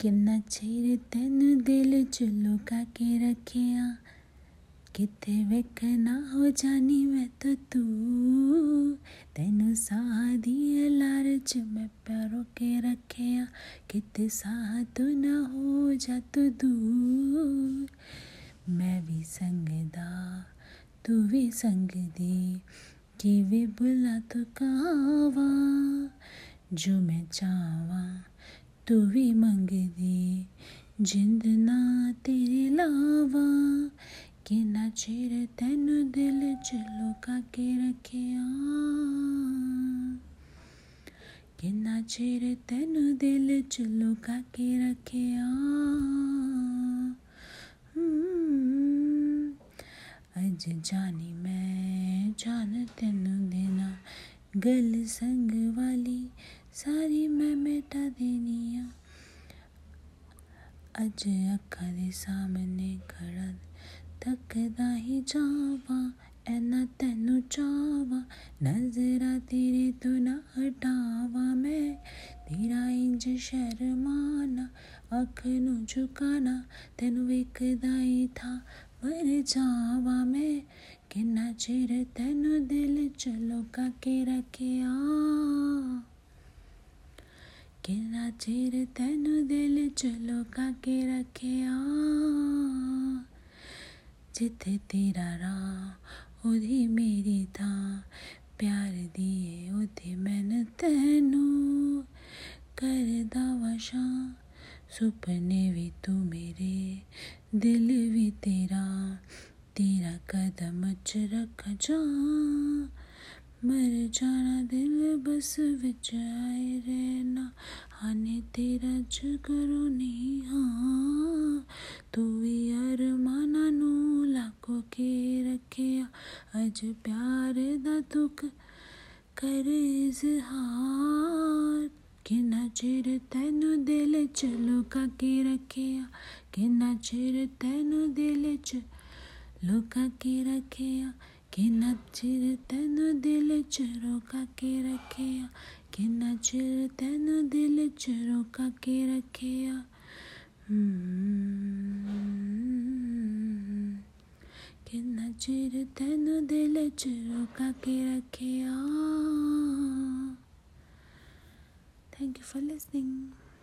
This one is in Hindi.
किन्ना चिर तेन दिल च लुका के रखेआ किथे वेखना हो जानी मैं तो तू। तेन सह दिए लार च मैं प्यारो के रखेआ किथे साह तो ना हो जा तो तू दूर मैं भी संग दा तू भी संग दी कि बुला तो कावा, जो मैं चाहवा तू भी मंगदी जिंद ना तेरे लावा किन्ना चिर तेन दिल च लुका के कि किन्ना चिर तेनु दिल च लुका के रखेआ। हम्म, अज जानी मैं जान तेनु देना, गल संग वाली सारी मैं मिटा देनी आ अज अखा दे सामने खड़ा तकदा ही जावा, ऐना तेनू चावा। नजरा तेरे तो ना हटावा, मैं तेरा इंज शर्माना अख नू झुकाना, तेनू वेखदा ही था, मर जावा। मैं किन्ना चिर तेन दिल चलो का के रखेआ। किन्ना चेर तेनु दिल चलो काके रखिया जिथे तेरा राह ओदी मेरी था प्यार दिए ओथे मैंने तेनु कर दावशा सुपने भी तू मेरे, दिल भी तेरा। तेरा कदम च रख जा मर जाना दिल बस विच आए रहना। आने तेरा जगरो तू भी अर माना नू लाको के रखे अज प्यार दा दुख कर इजहार। कि चिर तेन दिल च लुका के रखे कि चिर तैन दिल च लुका के रखे Que na tirete no dele choroca que raquea. Que na tirete no dele choroca que raquea. Que na tirete no dele choroca que raquea. Thank you for listening.